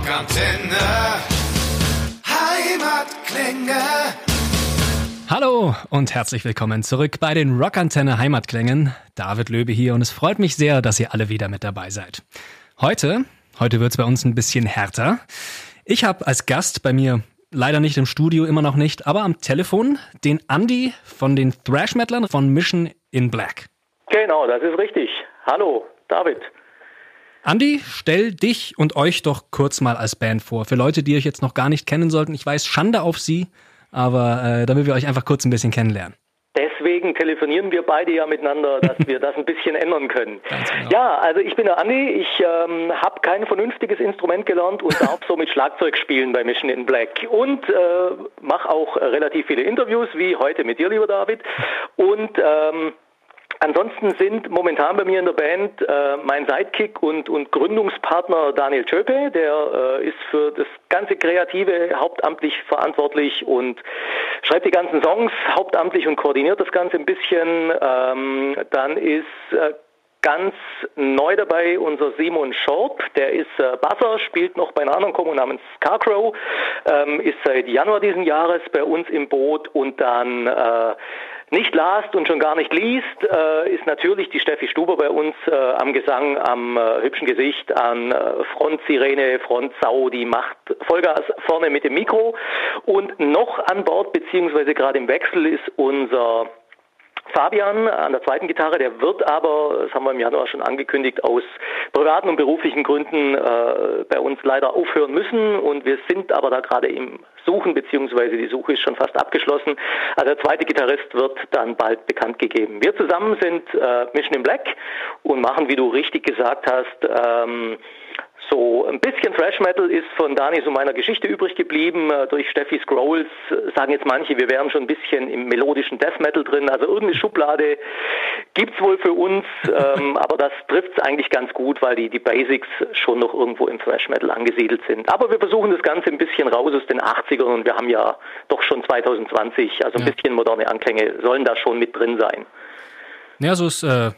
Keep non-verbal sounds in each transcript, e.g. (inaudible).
Rockantenne. Heimatklänge. Hallo und herzlich willkommen zurück bei den Rockantenne Heimatklängen. David Löbe hier und es freut mich sehr, dass ihr alle wieder mit dabei seid. Heute, heute wird's bei uns ein bisschen härter. Ich habe als Gast bei mir leider nicht im Studio, immer noch nicht, aber am Telefon den Andy von den Thrash Metalern von Mission in Black. Genau, das ist richtig. Hallo, David. Andy, stell dich und euch doch kurz mal als Band vor. Für Leute, die euch jetzt noch gar nicht kennen sollten. Ich weiß, Schande auf sie, aber äh, damit wir euch einfach kurz ein bisschen kennenlernen. Deswegen telefonieren wir beide ja miteinander, dass wir das ein bisschen ändern können. (laughs) Genau. Ja, also ich bin der Andi, ich ähm, habe kein vernünftiges Instrument gelernt und darf somit Schlagzeug spielen bei Mission in Black und äh, mache auch relativ viele Interviews, wie heute mit dir, lieber David. Und ähm, Ansonsten sind momentan bei mir in der Band äh, mein Sidekick und, und Gründungspartner Daniel Schöpe, der äh, ist für das ganze Kreative hauptamtlich verantwortlich und schreibt die ganzen Songs hauptamtlich und koordiniert das Ganze ein bisschen. Ähm, dann ist äh, ganz neu dabei unser Simon Schorb, der ist äh, Basser, spielt noch bei einer anderen Kombo namens Scarcrow, ähm, ist seit Januar diesen Jahres bei uns im Boot und dann äh, nicht last und schon gar nicht liest, äh, ist natürlich die Steffi Stuber bei uns äh, am Gesang, am äh, hübschen Gesicht, an äh, Frontsirene, Frontsau, die macht Vollgas vorne mit dem Mikro. Und noch an Bord, beziehungsweise gerade im Wechsel, ist unser Fabian an der zweiten Gitarre, der wird aber, das haben wir im Januar schon angekündigt, aus privaten und beruflichen Gründen äh, bei uns leider aufhören müssen und wir sind aber da gerade im Suchen, beziehungsweise die Suche ist schon fast abgeschlossen. Also der zweite Gitarrist wird dann bald bekannt gegeben. Wir zusammen sind äh, Mission in Black und machen, wie du richtig gesagt hast, ähm, so, ein bisschen Thrash Metal ist von Dani so meiner Geschichte übrig geblieben. Äh, durch Steffi Scrolls äh, sagen jetzt manche, wir wären schon ein bisschen im melodischen Death Metal drin. Also irgendeine Schublade gibt's wohl für uns, ähm, (laughs) aber das trifft's eigentlich ganz gut, weil die, die Basics schon noch irgendwo im Thrash Metal angesiedelt sind. Aber wir versuchen das Ganze ein bisschen raus aus den 80ern und wir haben ja doch schon 2020, also ein Ja. bisschen moderne Anklänge sollen da schon mit drin sein. Ja, so es äh,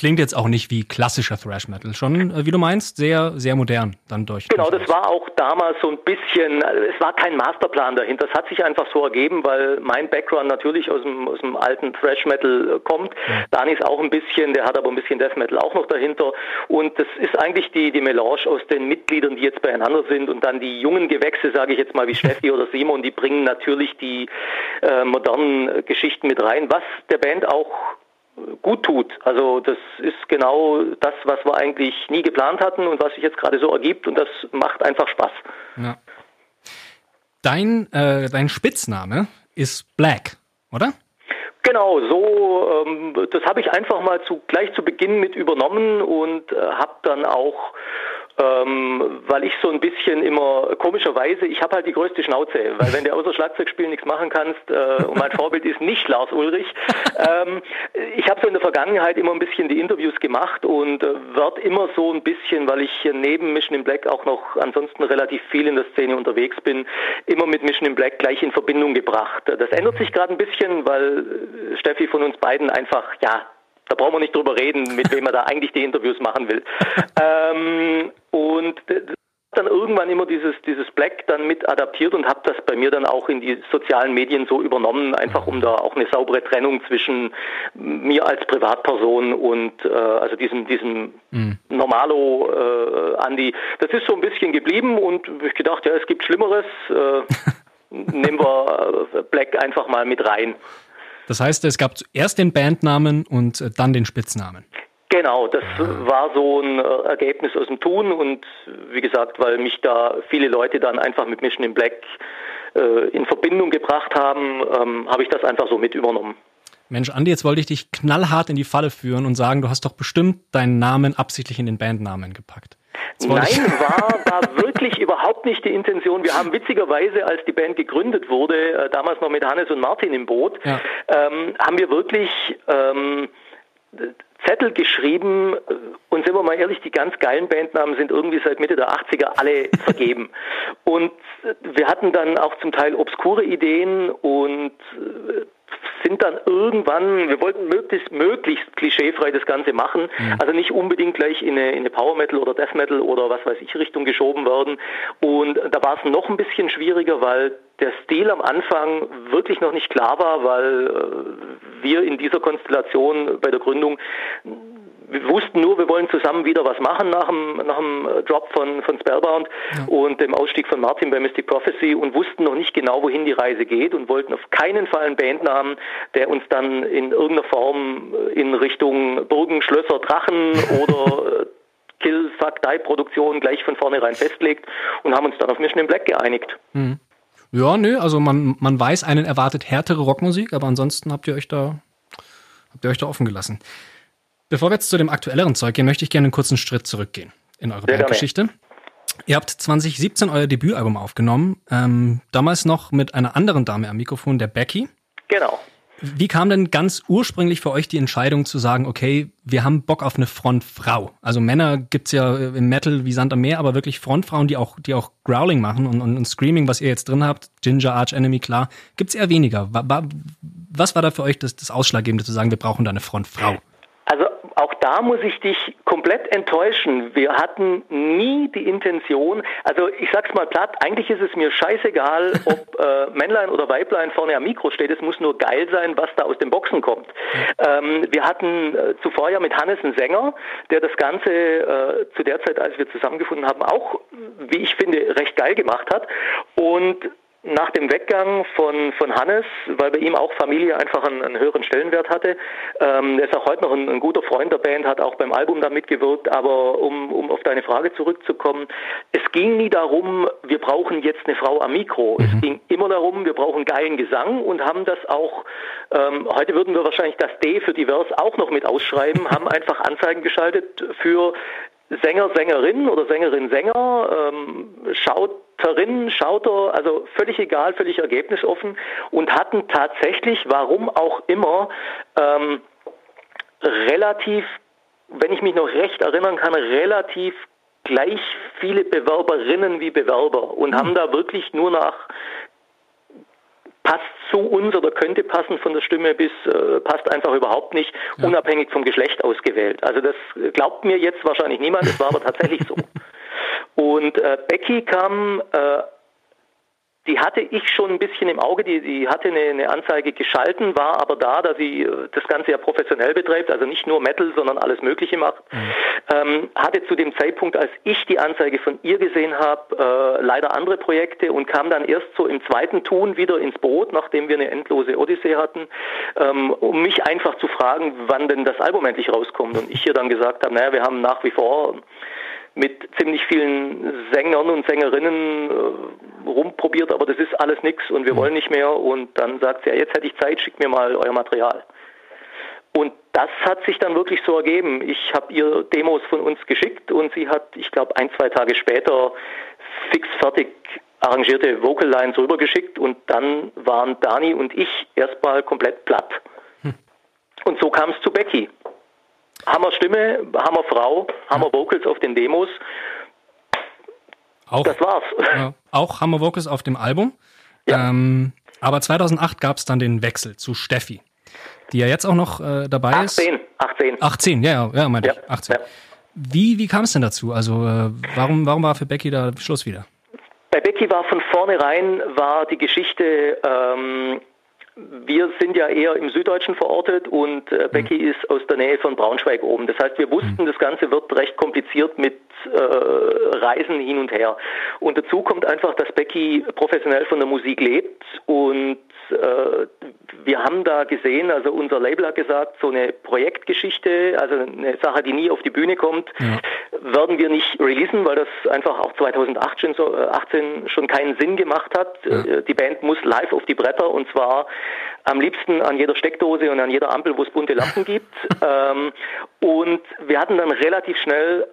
klingt jetzt auch nicht wie klassischer Thrash Metal. Schon, äh, wie du meinst, sehr, sehr modern dann durch. Genau, das war auch damals so ein bisschen, also es war kein Masterplan dahinter. Das hat sich einfach so ergeben, weil mein Background natürlich aus dem, aus dem alten Thrash Metal äh, kommt. Dani ist auch ein bisschen, der hat aber ein bisschen Death Metal auch noch dahinter. Und das ist eigentlich die, die Melange aus den Mitgliedern, die jetzt beieinander sind und dann die jungen Gewächse, sage ich jetzt mal, wie (laughs) Steffi oder Simon, die bringen natürlich die äh, modernen äh, Geschichten mit rein, was der Band auch gut tut. Also das ist genau das, was wir eigentlich nie geplant hatten und was sich jetzt gerade so ergibt und das macht einfach Spaß. Ja. Dein, äh, dein Spitzname ist Black, oder? Genau, so ähm, das habe ich einfach mal zu gleich zu Beginn mit übernommen und äh, habe dann auch ähm, weil ich so ein bisschen immer komischerweise, ich habe halt die größte Schnauze, weil wenn du außer Schlagzeugspielen nichts machen kannst äh, und mein Vorbild ist nicht Lars Ulrich, ähm, ich habe so in der Vergangenheit immer ein bisschen die Interviews gemacht und äh, werde immer so ein bisschen, weil ich neben Mission in Black auch noch ansonsten relativ viel in der Szene unterwegs bin, immer mit Mission in Black gleich in Verbindung gebracht. Das ändert sich gerade ein bisschen, weil äh, Steffi von uns beiden einfach, ja, da brauchen wir nicht drüber reden, mit wem er da eigentlich die Interviews machen will. ähm, und dann irgendwann immer dieses dieses Black dann mit adaptiert und habe das bei mir dann auch in die sozialen Medien so übernommen, einfach um da auch eine saubere Trennung zwischen mir als Privatperson und äh, also diesem diesem Normalo äh, Andi. Das ist so ein bisschen geblieben und ich gedacht, ja, es gibt Schlimmeres. Äh, (laughs) nehmen wir äh, Black einfach mal mit rein. Das heißt, es gab zuerst den Bandnamen und äh, dann den Spitznamen. Genau, das war so ein äh, Ergebnis aus dem Tun und wie gesagt, weil mich da viele Leute dann einfach mit Mission in Black äh, in Verbindung gebracht haben, ähm, habe ich das einfach so mit übernommen. Mensch, Andi, jetzt wollte ich dich knallhart in die Falle führen und sagen, du hast doch bestimmt deinen Namen absichtlich in den Bandnamen gepackt. Nein, war, war (laughs) wirklich überhaupt nicht die Intention. Wir haben witzigerweise, als die Band gegründet wurde, äh, damals noch mit Hannes und Martin im Boot, Ja. ähm, haben wir wirklich ähm, Zettel geschrieben und sind wir mal ehrlich, die ganz geilen Bandnamen sind irgendwie seit Mitte der 80er alle (laughs) vergeben. Und wir hatten dann auch zum Teil obskure Ideen und äh, sind dann irgendwann, wir wollten möglichst, möglichst klischeefrei das Ganze machen, mhm. also nicht unbedingt gleich in eine, in eine Power Metal oder Death Metal oder was weiß ich Richtung geschoben werden. Und da war es noch ein bisschen schwieriger, weil der Stil am Anfang wirklich noch nicht klar war, weil äh, wir in dieser Konstellation bei der Gründung wir wussten nur, wir wollen zusammen wieder was machen nach dem, nach dem äh, Drop von, von Spellbound ja. und dem Ausstieg von Martin bei Mystic Prophecy und wussten noch nicht genau, wohin die Reise geht und wollten auf keinen Fall einen Bandnamen, der uns dann in irgendeiner Form äh, in Richtung Burgen, Schlösser, Drachen (laughs) oder äh, Kill, Fuck, Die Produktion gleich von vornherein festlegt und haben uns dann auf Mission in Black geeinigt. Mhm. Ja, nö, also man, man weiß, einen erwartet härtere Rockmusik, aber ansonsten habt ihr euch da, habt ihr euch da offen gelassen. Bevor wir jetzt zu dem aktuelleren Zeug gehen, möchte ich gerne einen kurzen Schritt zurückgehen in eure Bandgeschichte. Ihr habt 2017 euer Debütalbum aufgenommen, ähm, damals noch mit einer anderen Dame am Mikrofon, der Becky. Genau. Wie kam denn ganz ursprünglich für euch die Entscheidung zu sagen, okay, wir haben Bock auf eine Frontfrau? Also Männer gibt's ja im Metal wie Sand am Meer, aber wirklich Frontfrauen, die auch, die auch Growling machen und, und, und Screaming, was ihr jetzt drin habt, Ginger, Arch Enemy, klar, gibt's eher weniger. Was war da für euch das, das Ausschlaggebende zu sagen, wir brauchen da eine Frontfrau? Auch da muss ich dich komplett enttäuschen. Wir hatten nie die Intention, also ich sag's mal platt, eigentlich ist es mir scheißegal, (laughs) ob äh, Männlein oder Weiblein vorne am Mikro steht. Es muss nur geil sein, was da aus den Boxen kommt. Ähm, wir hatten äh, zuvor ja mit Hannes einen Sänger, der das Ganze äh, zu der Zeit, als wir zusammengefunden haben, auch, wie ich finde, recht geil gemacht hat. Und nach dem Weggang von, von Hannes, weil bei ihm auch Familie einfach einen, einen höheren Stellenwert hatte. Ähm, er ist auch heute noch ein, ein, guter Freund der Band, hat auch beim Album da mitgewirkt. Aber um, um auf deine Frage zurückzukommen, es ging nie darum, wir brauchen jetzt eine Frau am Mikro. Mhm. Es ging immer darum, wir brauchen geilen Gesang und haben das auch, ähm, heute würden wir wahrscheinlich das D für divers auch noch mit ausschreiben, (laughs) haben einfach Anzeigen geschaltet für Sänger, Sängerin oder Sängerin, Sänger, ähm, Schauterinnen, Schauter, also völlig egal, völlig ergebnisoffen und hatten tatsächlich, warum auch immer, ähm, relativ, wenn ich mich noch recht erinnern kann, relativ gleich viele Bewerberinnen wie Bewerber und mhm. haben da wirklich nur nach passt zu uns oder könnte passen von der Stimme bis äh, passt einfach überhaupt nicht, ja. unabhängig vom Geschlecht ausgewählt. Also das glaubt mir jetzt wahrscheinlich niemand, das war aber tatsächlich so. (laughs) Und äh, Becky kam äh, die hatte ich schon ein bisschen im Auge, die, die hatte eine, eine, Anzeige geschalten, war aber da, da sie äh, das Ganze ja professionell betreibt, also nicht nur Metal, sondern alles Mögliche macht, mhm. ähm, hatte zu dem Zeitpunkt, als ich die Anzeige von ihr gesehen habe, äh, leider andere Projekte und kam dann erst so im zweiten Tun wieder ins Boot, nachdem wir eine endlose Odyssee hatten, ähm, um mich einfach zu fragen, wann denn das Album endlich rauskommt. Und ich ihr dann gesagt habe, naja, wir haben nach wie vor mit ziemlich vielen Sängern und Sängerinnen äh, rumprobiert, aber das ist alles nichts und wir mhm. wollen nicht mehr. Und dann sagt sie, ja, jetzt hätte ich Zeit, schickt mir mal euer Material. Und das hat sich dann wirklich so ergeben. Ich habe ihr Demos von uns geschickt und sie hat, ich glaube, ein, zwei Tage später fix fertig arrangierte Vocal Lines rübergeschickt und dann waren Dani und ich erstmal komplett platt. Hm. Und so kam es zu Becky. Hammer Stimme, Hammer Frau, Hammer Vocals auf den Demos. Auch, das war's. Ja, auch Hammer Vocals auf dem Album. Ja. Ähm, aber 2008 gab es dann den Wechsel zu Steffi, die ja jetzt auch noch äh, dabei 18, ist. 18. 18, ja, ja, ja meinte ja, ich. 18. Ja. Wie, wie kam es denn dazu? Also äh, warum, warum war für Becky da Schluss wieder? Bei Becky war von vornherein war die Geschichte ähm, wir sind ja eher im Süddeutschen verortet und äh, Becky mhm. ist aus der Nähe von Braunschweig oben. Das heißt, wir wussten, mhm. das Ganze wird recht kompliziert mit äh, Reisen hin und her. Und dazu kommt einfach, dass Becky professionell von der Musik lebt und äh, wir haben da gesehen, also unser Label hat gesagt, so eine Projektgeschichte, also eine Sache, die nie auf die Bühne kommt, ja. Werden wir nicht releasen, weil das einfach auch 2018 so, 18 schon keinen Sinn gemacht hat. Ja. Äh, die Band muss live auf die Bretter und zwar am liebsten an jeder Steckdose und an jeder Ampel, wo es bunte Lampen gibt. (laughs) ähm, und wir hatten dann relativ schnell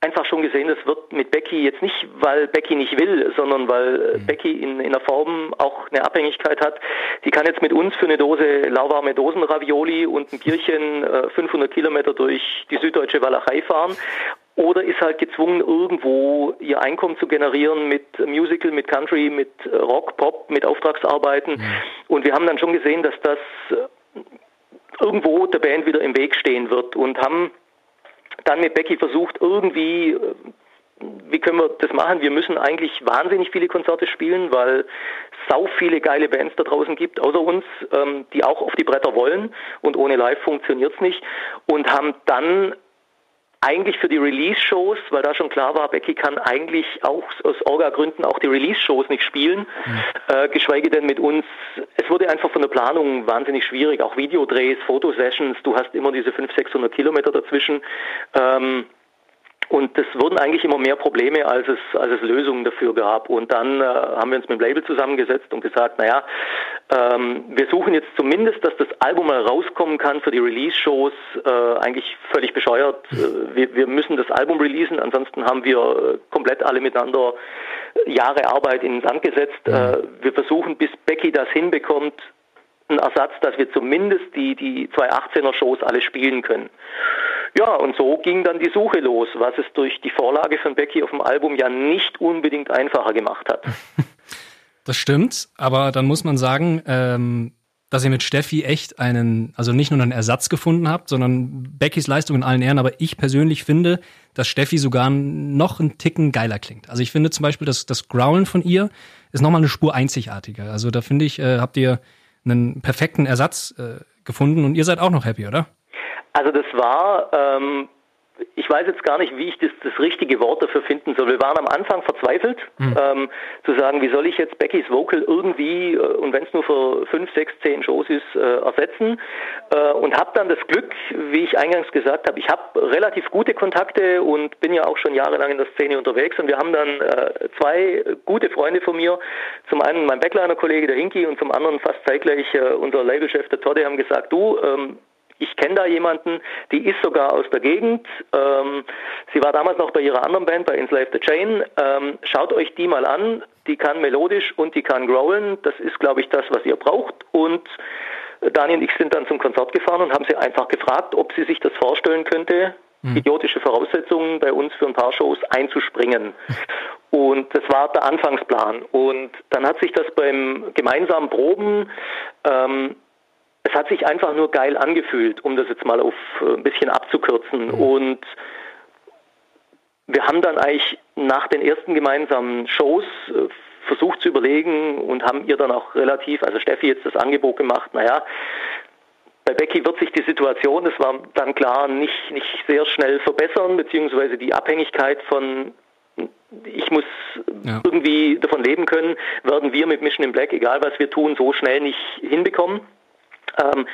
einfach schon gesehen, das wird mit Becky jetzt nicht, weil Becky nicht will, sondern weil mhm. Becky in, in der Form auch eine Abhängigkeit hat. Die kann jetzt mit uns für eine Dose lauwarme Dosenravioli und ein Bierchen äh, 500 Kilometer durch die süddeutsche Walachei fahren oder ist halt gezwungen, irgendwo ihr Einkommen zu generieren mit Musical, mit Country, mit Rock, Pop, mit Auftragsarbeiten. Mhm. Und wir haben dann schon gesehen, dass das irgendwo der Band wieder im Weg stehen wird und haben dann mit Becky versucht, irgendwie wie können wir das machen? Wir müssen eigentlich wahnsinnig viele Konzerte spielen, weil sau viele geile Bands da draußen gibt, außer uns, ähm, die auch auf die Bretter wollen und ohne Live funktioniert es nicht. Und haben dann eigentlich für die Release-Shows, weil da schon klar war, Becky kann eigentlich auch aus Orga-Gründen auch die Release-Shows nicht spielen, mhm. äh, geschweige denn mit uns. Es wurde einfach von der Planung wahnsinnig schwierig, auch Videodrehs, Fotosessions, du hast immer diese 500, 600 Kilometer dazwischen. Ähm, und es wurden eigentlich immer mehr Probleme, als es, als es Lösungen dafür gab. Und dann äh, haben wir uns mit dem Label zusammengesetzt und gesagt, naja, ähm, wir suchen jetzt zumindest, dass das Album mal rauskommen kann für die Release-Shows. Äh, eigentlich völlig bescheuert. Äh, wir, wir müssen das Album releasen, ansonsten haben wir äh, komplett alle miteinander Jahre Arbeit in den Sand gesetzt. Äh, wir versuchen, bis Becky das hinbekommt, einen Ersatz, dass wir zumindest die, die 218er Shows alle spielen können. Ja, und so ging dann die Suche los, was es durch die Vorlage von Becky auf dem Album ja nicht unbedingt einfacher gemacht hat. (laughs) Das stimmt, aber dann muss man sagen, ähm, dass ihr mit Steffi echt einen, also nicht nur einen Ersatz gefunden habt, sondern Beckys Leistung in allen Ehren, aber ich persönlich finde, dass Steffi sogar noch einen Ticken geiler klingt. Also ich finde zum Beispiel, dass das Growlen von ihr ist nochmal eine Spur einzigartiger. Also da finde ich, äh, habt ihr einen perfekten Ersatz äh, gefunden und ihr seid auch noch happy, oder? Also das war, ähm, ich weiß jetzt gar nicht, wie ich das, das richtige Wort dafür finden soll. Wir waren am Anfang verzweifelt, mhm. ähm, zu sagen, wie soll ich jetzt Beckys Vocal irgendwie, äh, und wenn es nur für fünf, sechs, zehn Shows ist, äh, ersetzen. Äh, und habe dann das Glück, wie ich eingangs gesagt habe, ich habe relativ gute Kontakte und bin ja auch schon jahrelang in der Szene unterwegs. Und wir haben dann äh, zwei gute Freunde von mir, zum einen mein Backliner-Kollege, der Hinki, und zum anderen fast zeitgleich äh, unser Labelchef, der Todde, haben gesagt, du, ähm, ich kenne da jemanden, die ist sogar aus der Gegend. Ähm, sie war damals noch bei ihrer anderen Band, bei Enslave the Chain. Ähm, schaut euch die mal an. Die kann melodisch und die kann growlen. Das ist, glaube ich, das, was ihr braucht. Und Daniel und ich sind dann zum Konzert gefahren und haben sie einfach gefragt, ob sie sich das vorstellen könnte, mhm. idiotische Voraussetzungen bei uns für ein paar Shows einzuspringen. Und das war der Anfangsplan. Und dann hat sich das beim gemeinsamen Proben ähm, es hat sich einfach nur geil angefühlt, um das jetzt mal auf äh, ein bisschen abzukürzen. Mhm. Und wir haben dann eigentlich nach den ersten gemeinsamen Shows äh, versucht zu überlegen und haben ihr dann auch relativ, also Steffi jetzt das Angebot gemacht, naja, bei Becky wird sich die Situation, das war dann klar, nicht, nicht sehr schnell verbessern, beziehungsweise die Abhängigkeit von ich muss ja. irgendwie davon leben können, werden wir mit Mission in Black, egal was wir tun, so schnell nicht hinbekommen. Ähm,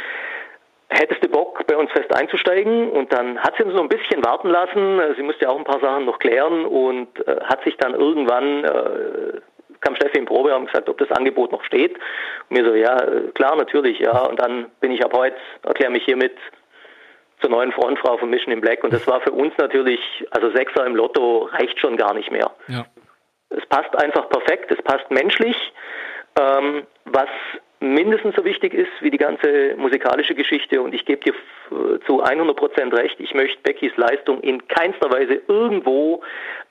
hättest du Bock, bei uns fest einzusteigen? Und dann hat sie uns so ein bisschen warten lassen. Sie musste ja auch ein paar Sachen noch klären und äh, hat sich dann irgendwann, äh, kam Steffi in Probe und gesagt, ob das Angebot noch steht. Und mir so, ja, klar, natürlich, ja. Und dann bin ich ab heute, erkläre mich hiermit zur neuen Frontfrau von Mission in Black. Und das war für uns natürlich, also Sechser im Lotto reicht schon gar nicht mehr. Ja. Es passt einfach perfekt, es passt menschlich. Ähm, was mindestens so wichtig ist wie die ganze musikalische Geschichte und ich gebe dir zu 100 Prozent recht, ich möchte Beckys Leistung in keinster Weise irgendwo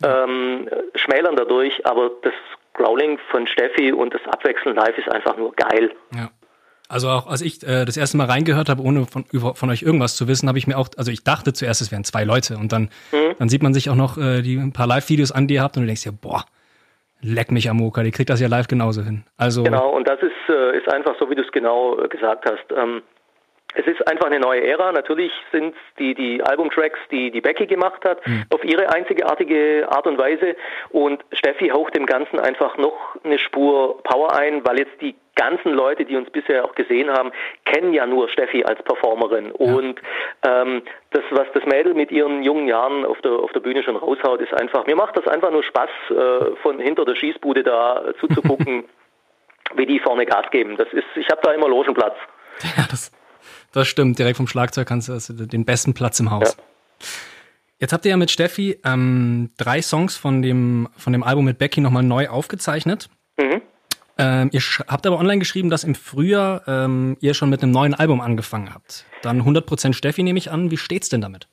ähm, schmälern dadurch, aber das Growling von Steffi und das Abwechseln live ist einfach nur geil. Ja. Also auch als ich äh, das erste Mal reingehört habe, ohne von, über, von euch irgendwas zu wissen, habe ich mir auch, also ich dachte zuerst, es wären zwei Leute und dann, mhm. dann sieht man sich auch noch äh, die ein paar Live-Videos an, die ihr habt und du denkst dir, boah, Leck mich Amoka, die kriegt das ja live genauso hin. Also genau, und das ist, äh, ist einfach so, wie du es genau äh, gesagt hast. Ähm, es ist einfach eine neue Ära. Natürlich sind es die, die Albumtracks, die die Becky gemacht hat, mhm. auf ihre einzigartige Art und Weise. Und Steffi haucht dem Ganzen einfach noch eine Spur Power ein, weil jetzt die ganzen Leute, die uns bisher auch gesehen haben, kennen ja nur Steffi als Performerin. Ja. Und ähm, das, was das Mädel mit ihren jungen Jahren auf der, auf der Bühne schon raushaut, ist einfach, mir macht das einfach nur Spaß, äh, von hinter der Schießbude da zuzugucken, (laughs) wie die vorne Gas geben. Das ist, ich habe da immer Logenplatz. Ja, das, das stimmt. Direkt vom Schlagzeug kannst du also den besten Platz im Haus. Ja. Jetzt habt ihr ja mit Steffi ähm, drei Songs von dem, von dem Album mit Becky nochmal neu aufgezeichnet. Mhm. Ähm, ihr habt aber online geschrieben, dass im Frühjahr ähm, ihr schon mit einem neuen Album angefangen habt. Dann 100% Steffi nehme ich an. Wie steht's denn damit?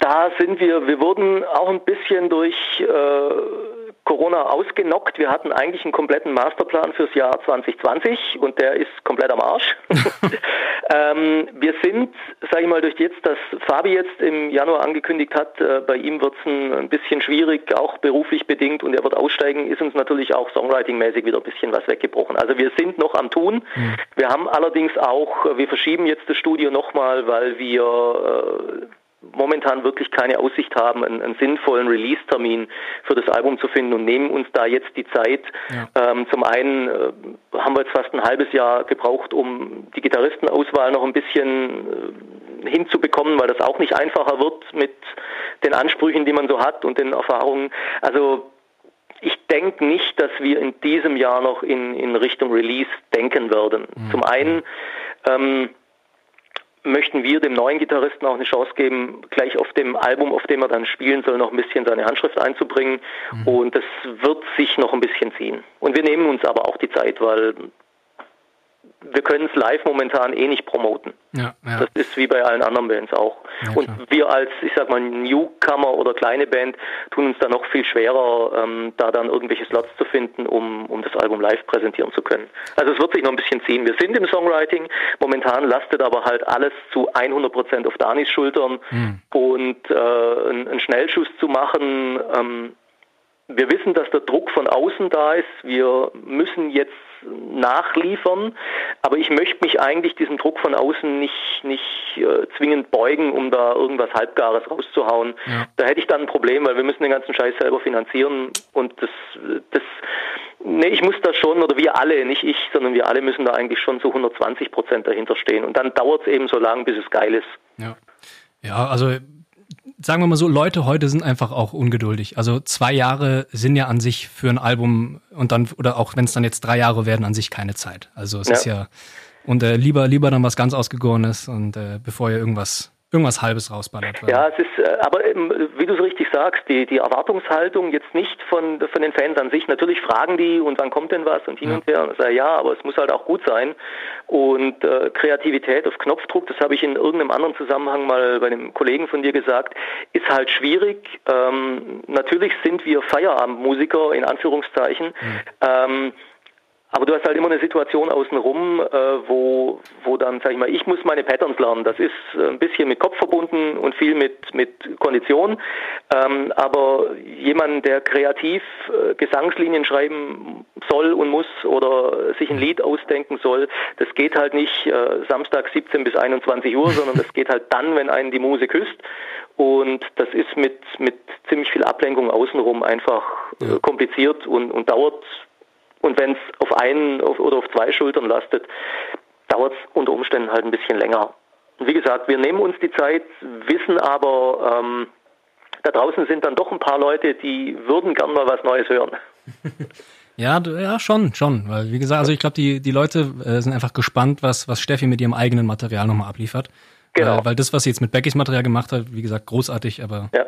Da sind wir, wir wurden auch ein bisschen durch äh, Corona ausgenockt. Wir hatten eigentlich einen kompletten Masterplan fürs Jahr 2020 und der ist komplett am Arsch. (laughs) ähm, wir sind, sage ich mal, durch jetzt, dass Fabi jetzt im Januar angekündigt hat, äh, bei ihm wird es ein, ein, bisschen schwierig, auch beruflich bedingt und er wird aussteigen, ist uns natürlich auch songwriting-mäßig wieder ein bisschen was weggebrochen. Also wir sind noch am Tun. Mhm. Wir haben allerdings auch, wir verschieben jetzt das Studio nochmal, weil wir äh, momentan wirklich keine Aussicht haben, einen, einen sinnvollen Release-Termin für das Album zu finden und nehmen uns da jetzt die Zeit. Ja. Ähm, zum einen äh, haben wir jetzt fast ein halbes Jahr gebraucht, um die Gitarristenauswahl noch ein bisschen äh, hinzubekommen, weil das auch nicht einfacher wird mit den Ansprüchen, die man so hat und den Erfahrungen. Also ich denke nicht, dass wir in diesem Jahr noch in, in Richtung Release denken werden. Mhm. Zum einen ähm, möchten wir dem neuen Gitarristen auch eine Chance geben, gleich auf dem Album, auf dem er dann spielen soll, noch ein bisschen seine Handschrift einzubringen. Mhm. Und das wird sich noch ein bisschen ziehen. Und wir nehmen uns aber auch die Zeit, weil wir können es live momentan eh nicht promoten. Ja, ja. Das ist wie bei allen anderen Bands auch. Ja, und wir als, ich sag mal, Newcomer oder kleine Band tun uns da noch viel schwerer, ähm, da dann irgendwelche Slots zu finden, um, um das Album live präsentieren zu können. Also es wird sich noch ein bisschen ziehen. Wir sind im Songwriting. Momentan lastet aber halt alles zu 100 Prozent auf Danis Schultern. Mhm. Und äh, einen Schnellschuss zu machen, ähm, wir wissen, dass der Druck von außen da ist. Wir müssen jetzt nachliefern, aber ich möchte mich eigentlich diesem Druck von außen nicht, nicht äh, zwingend beugen, um da irgendwas Halbgares rauszuhauen. Ja. Da hätte ich dann ein Problem, weil wir müssen den ganzen Scheiß selber finanzieren und das, das Nee, ich muss da schon, oder wir alle, nicht ich, sondern wir alle müssen da eigentlich schon zu 120 Prozent dahinter stehen. Und dann dauert es eben so lange, bis es geil ist. Ja, ja also sagen wir mal so, Leute heute sind einfach auch ungeduldig. Also zwei Jahre sind ja an sich für ein Album und dann, oder auch wenn es dann jetzt drei Jahre werden, an sich keine Zeit. Also es ja. ist ja, und äh, lieber, lieber dann was ganz Ausgegorenes und äh, bevor ihr irgendwas irgendwas Halbes rausballert. Ja, es ist, äh, aber wie du so richtig sagst, die, die Erwartungshaltung jetzt nicht von, von den Fans an sich. Natürlich fragen die und wann kommt denn was und hin ja. und her. Und ich sage, ja, aber es muss halt auch gut sein. Und äh, Kreativität auf Knopfdruck, das habe ich in irgendeinem anderen Zusammenhang mal bei einem Kollegen von dir gesagt, ist halt schwierig. Ähm, natürlich sind wir Feierabendmusiker in Anführungszeichen. Mhm. Ähm, aber du hast halt immer eine Situation außenrum, äh, wo, wo dann, sag ich mal, ich muss meine Patterns lernen. Das ist ein bisschen mit Kopf verbunden und viel mit, mit Kondition. Ähm, aber jemand, der kreativ äh, Gesangslinien schreiben soll und muss oder sich ein Lied ausdenken soll, das geht halt nicht äh, Samstag 17 bis 21 Uhr, sondern das geht halt dann, wenn einen die Muse küsst. Und das ist mit, mit ziemlich viel Ablenkung außenrum einfach äh, kompliziert und, und dauert und wenn es auf einen auf, oder auf zwei Schultern lastet, dauert es unter Umständen halt ein bisschen länger. Und wie gesagt, wir nehmen uns die Zeit, wissen aber, ähm, da draußen sind dann doch ein paar Leute, die würden gern mal was Neues hören. (laughs) Ja, ja, schon, schon. Weil, wie gesagt, also ich glaube, die, die Leute äh, sind einfach gespannt, was, was Steffi mit ihrem eigenen Material nochmal abliefert. Genau. Weil, weil das, was sie jetzt mit Beckys Material gemacht hat, wie gesagt, großartig, aber ja.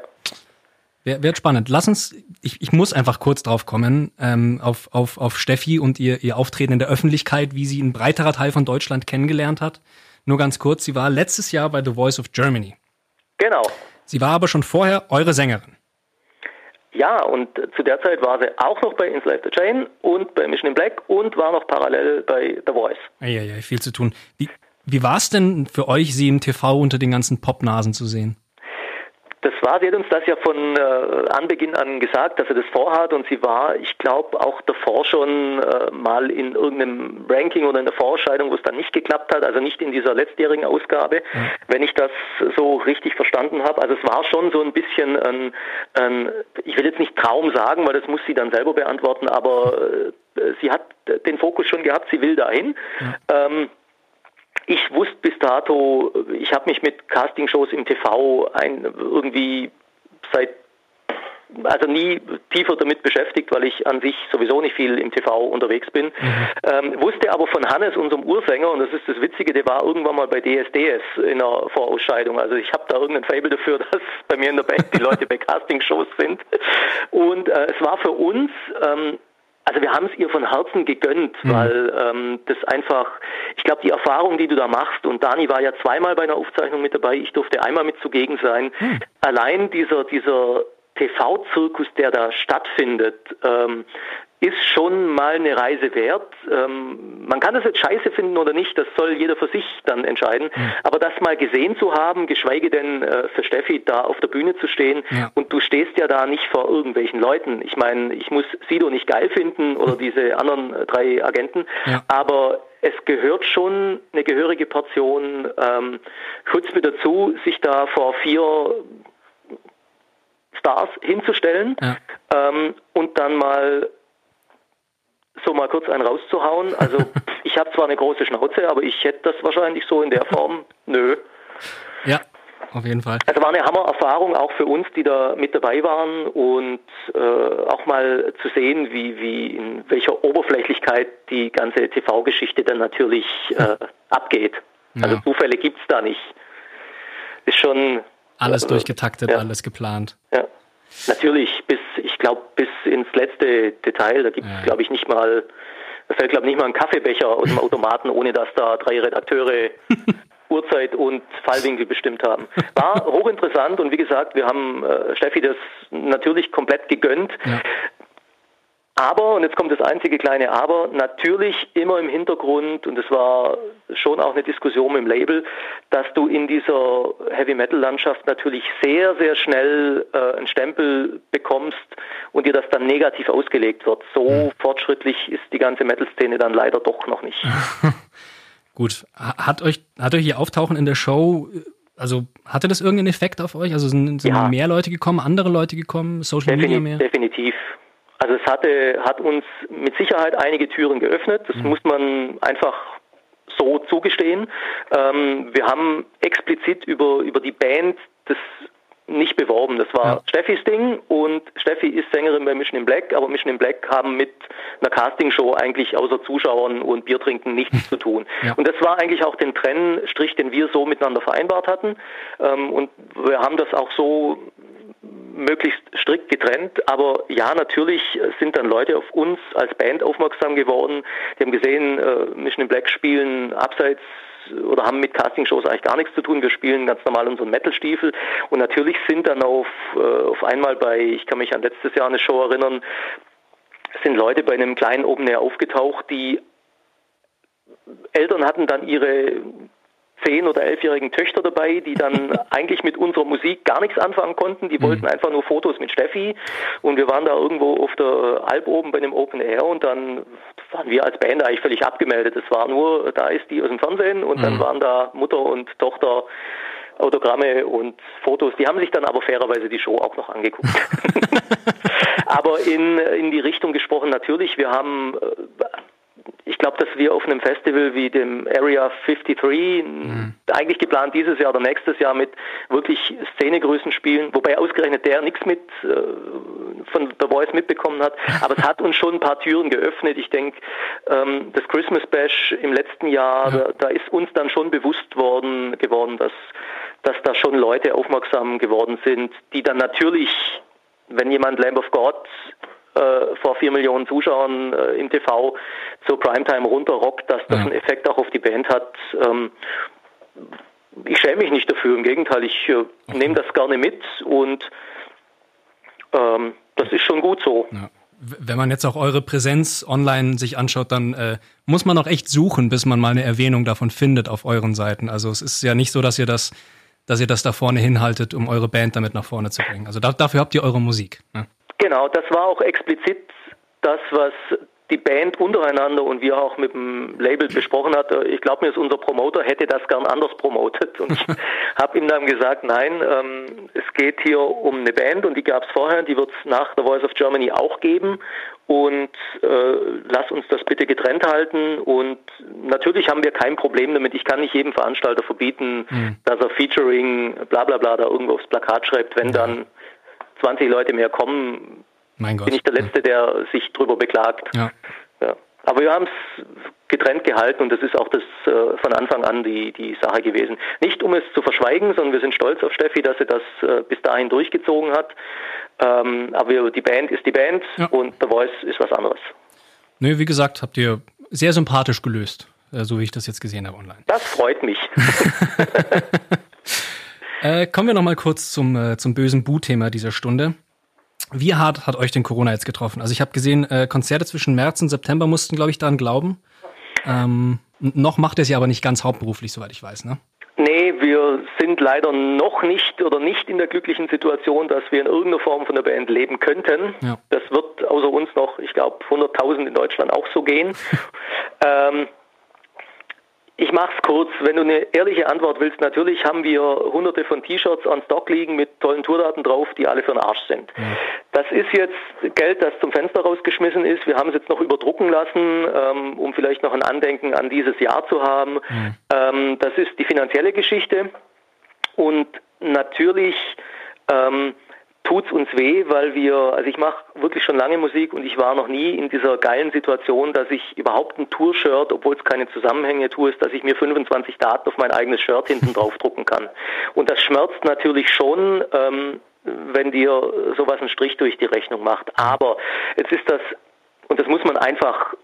Wird, wird spannend. Lass uns, ich, ich muss einfach kurz drauf kommen, ähm, auf, auf, auf Steffi und ihr, ihr Auftreten in der Öffentlichkeit, wie sie ein breiterer Teil von Deutschland kennengelernt hat. Nur ganz kurz, sie war letztes Jahr bei The Voice of Germany. Genau. Sie war aber schon vorher eure Sängerin. Ja, und zu der Zeit war sie auch noch bei Inside the Chain und bei Mission in Black und war noch parallel bei The Voice. Ja, ja, viel zu tun. Wie, wie war es denn für euch, sie im TV unter den ganzen Popnasen zu sehen? Das war, sie hat uns das ja von äh, Anbeginn an gesagt, dass sie das vorhat und sie war, ich glaube, auch davor schon äh, mal in irgendeinem Ranking oder in der Vorentscheidung, wo es dann nicht geklappt hat, also nicht in dieser letztjährigen Ausgabe, mhm. wenn ich das so richtig verstanden habe. Also es war schon so ein bisschen ein, ein, ich will jetzt nicht Traum sagen, weil das muss sie dann selber beantworten, aber äh, sie hat den Fokus schon gehabt, sie will dahin. Mhm. Ähm, ich wusste bis dato, ich habe mich mit Castingshows im TV ein, irgendwie seit also nie tiefer damit beschäftigt, weil ich an sich sowieso nicht viel im TV unterwegs bin. Mhm. Ähm, wusste aber von Hannes, unserem Ursänger, und das ist das Witzige, der war irgendwann mal bei DSDS in einer Vorausscheidung. Also ich habe da irgendein Fable dafür, (laughs) dass bei mir in der Band die Leute bei Castingshows sind. Und äh, es war für uns ähm, Also wir haben es ihr von Herzen gegönnt, mhm. weil ähm, das einfach, ich glaube, die Erfahrung, die du da machst, und Dani war ja zweimal bei einer Aufzeichnung mit dabei, ich durfte einmal mit zugegen sein, mhm. allein dieser, dieser TV-Zirkus, der da stattfindet, ähm, ist schon mal eine Reise wert. Ähm, man kann das jetzt scheiße finden oder nicht, das soll jeder für sich dann entscheiden. Mhm. Aber das mal gesehen zu haben, geschweige denn äh, für Steffi da auf der Bühne zu stehen ja. und du stehst ja da nicht vor irgendwelchen Leuten. Ich meine, ich muss Sido nicht geil finden oder diese anderen äh, drei Agenten, ja. aber es gehört schon eine gehörige Portion ähm, Schutz mit dazu, sich da vor vier Stars hinzustellen ja. ähm, und dann mal so mal kurz einen rauszuhauen. Also (laughs) ich habe zwar eine große Schnauze, aber ich hätte das wahrscheinlich so in der Form, nö. Ja, auf jeden Fall. Also war eine Hammererfahrung auch für uns, die da mit dabei waren und äh, auch mal zu sehen, wie, wie in welcher Oberflächlichkeit die ganze TV-Geschichte dann natürlich äh, (laughs) abgeht. Ja. Also Zufälle gibt es da nicht. Ist schon alles äh, durchgetaktet, ja. alles geplant. Ja. Natürlich, bis, glaube, bis ins letzte Detail, da gibt es, glaube ich, nicht mal, da fällt, glaube ich, nicht mal ein Kaffeebecher aus dem (laughs) Automaten, ohne dass da drei Redakteure (laughs) Uhrzeit und Fallwinkel bestimmt haben. War hochinteressant und wie gesagt, wir haben äh, Steffi das natürlich komplett gegönnt. Ja. Aber, und jetzt kommt das einzige kleine Aber, natürlich immer im Hintergrund, und es war schon auch eine Diskussion im Label, dass du in dieser Heavy-Metal-Landschaft natürlich sehr, sehr schnell äh, einen Stempel bekommst und dir das dann negativ ausgelegt wird. So mhm. fortschrittlich ist die ganze Metal-Szene dann leider doch noch nicht. (laughs) Gut, hat euch, hat euch ihr Auftauchen in der Show also hatte das irgendeinen Effekt auf euch? Also sind, sind ja. mehr Leute gekommen, andere Leute gekommen, Social Definitiv, Media mehr? Definitiv. Also es hatte, hat uns mit Sicherheit einige Türen geöffnet. Das mhm. muss man einfach so zugestehen. Ähm, wir haben explizit über, über die Band das nicht beworben. Das war ja. Steffis Ding und Steffi ist Sängerin bei Mission in Black, aber Mission in Black haben mit einer Castingshow eigentlich außer Zuschauern und Biertrinken nichts zu tun. Ja. Und das war eigentlich auch den Trennstrich, den wir so miteinander vereinbart hatten. Ähm, und wir haben das auch so möglichst strikt getrennt. Aber ja, natürlich sind dann Leute auf uns als Band aufmerksam geworden. Die haben gesehen, äh, Mission in Black spielen abseits oder haben mit Castingshows eigentlich gar nichts zu tun. Wir spielen ganz normal unseren Metal-Stiefel und natürlich sind dann auf, äh, auf einmal bei, ich kann mich an letztes Jahr eine Show erinnern, sind Leute bei einem kleinen Open Air aufgetaucht, die Eltern hatten dann ihre zehn- oder elfjährigen Töchter dabei, die dann (laughs) eigentlich mit unserer Musik gar nichts anfangen konnten. Die wollten mhm. einfach nur Fotos mit Steffi und wir waren da irgendwo auf der Alp oben bei einem Open Air und dann waren wir als Band eigentlich völlig abgemeldet. Es war nur, da ist die aus dem Fernsehen und dann mhm. waren da Mutter und Tochter Autogramme und Fotos. Die haben sich dann aber fairerweise die Show auch noch angeguckt. (laughs) (laughs) aber in, in die Richtung gesprochen, natürlich, wir haben äh, ich glaube, dass wir auf einem Festival wie dem Area 53, mhm. eigentlich geplant dieses Jahr oder nächstes Jahr mit wirklich Szenegrößen spielen, wobei ausgerechnet der nichts mit äh, von The Voice mitbekommen hat. (laughs) Aber es hat uns schon ein paar Türen geöffnet. Ich denke, ähm, das Christmas Bash im letzten Jahr, ja. da, da, ist uns dann schon bewusst worden geworden, dass, dass da schon Leute aufmerksam geworden sind, die dann natürlich wenn jemand Lamb of God äh, vor vier Millionen Zuschauern äh, im TV zur Primetime runterrockt, dass das ja. einen Effekt auch auf die Band hat. Ähm, ich schäme mich nicht dafür, im Gegenteil, ich äh, okay. nehme das gerne mit und ähm, das ist schon gut so. Ja. Wenn man jetzt auch eure Präsenz online sich anschaut, dann äh, muss man auch echt suchen, bis man mal eine Erwähnung davon findet auf euren Seiten. Also es ist ja nicht so, dass ihr das, dass ihr das da vorne hinhaltet, um eure Band damit nach vorne zu bringen. Also da, dafür habt ihr eure Musik. Ne? Genau, das war auch explizit das, was die Band untereinander und wir auch mit dem Label besprochen hat. Ich glaube mir, unser Promoter hätte das gern anders promotet. Und ich (laughs) habe ihm dann gesagt, nein, ähm, es geht hier um eine Band und die gab es vorher, die wird es nach The Voice of Germany auch geben. Und äh, lass uns das bitte getrennt halten. Und natürlich haben wir kein Problem damit. Ich kann nicht jedem Veranstalter verbieten, mhm. dass er Featuring bla bla bla da irgendwo aufs Plakat schreibt, wenn ja. dann 20 Leute mehr kommen, bin ich der Letzte, der sich darüber beklagt. Ja. ja. Aber wir haben es getrennt gehalten und das ist auch das äh, von Anfang an die, die Sache gewesen. Nicht um es zu verschweigen, sondern wir sind stolz auf Steffi, dass sie das äh, bis dahin durchgezogen hat. Ähm, aber die Band ist die Band ja. und The Voice ist was anderes. Nö, wie gesagt, habt ihr sehr sympathisch gelöst, äh, so wie ich das jetzt gesehen habe online. Das freut mich. (laughs) (laughs) äh, kommen wir nochmal kurz zum, äh, zum bösen Bu-Thema dieser Stunde. Wie hart hat euch denn Corona jetzt getroffen? Also ich habe gesehen, äh, Konzerte zwischen März und September mussten, glaube ich, daran glauben. Ähm, noch macht er es ja aber nicht ganz hauptberuflich, soweit ich weiß, ne? Nee, wir sind leider noch nicht oder nicht in der glücklichen Situation, dass wir in irgendeiner Form von der Band leben könnten. Ja. Das wird außer uns noch, ich glaube, 100.000 in Deutschland auch so gehen. (laughs) ähm, ich mache es kurz. Wenn du eine ehrliche Antwort willst, natürlich haben wir hunderte von T-Shirts an Stock liegen mit tollen Tourdaten drauf, die alle für den Arsch sind. Das ist jetzt Geld, das zum Fenster rausgeschmissen ist. Wir haben es jetzt noch überdrucken lassen, ähm, um vielleicht noch ein Andenken an dieses Jahr zu haben. Ähm, das ist die finanzielle Geschichte. Und natürlich ähm, tut's uns weh, weil wir, also ich mache wirklich schon lange Musik und ich war noch nie in dieser geilen Situation, dass ich überhaupt ein Tour-Shirt, obwohl es keine Zusammenhänge tue, ist, dass ich mir 25 Daten auf mein eigenes Shirt hinten drauf drucken kann. Und das schmerzt natürlich schon, ähm, wenn dir sowas einen Strich durch die Rechnung macht. Aber jetzt ist das, und das muss man einfach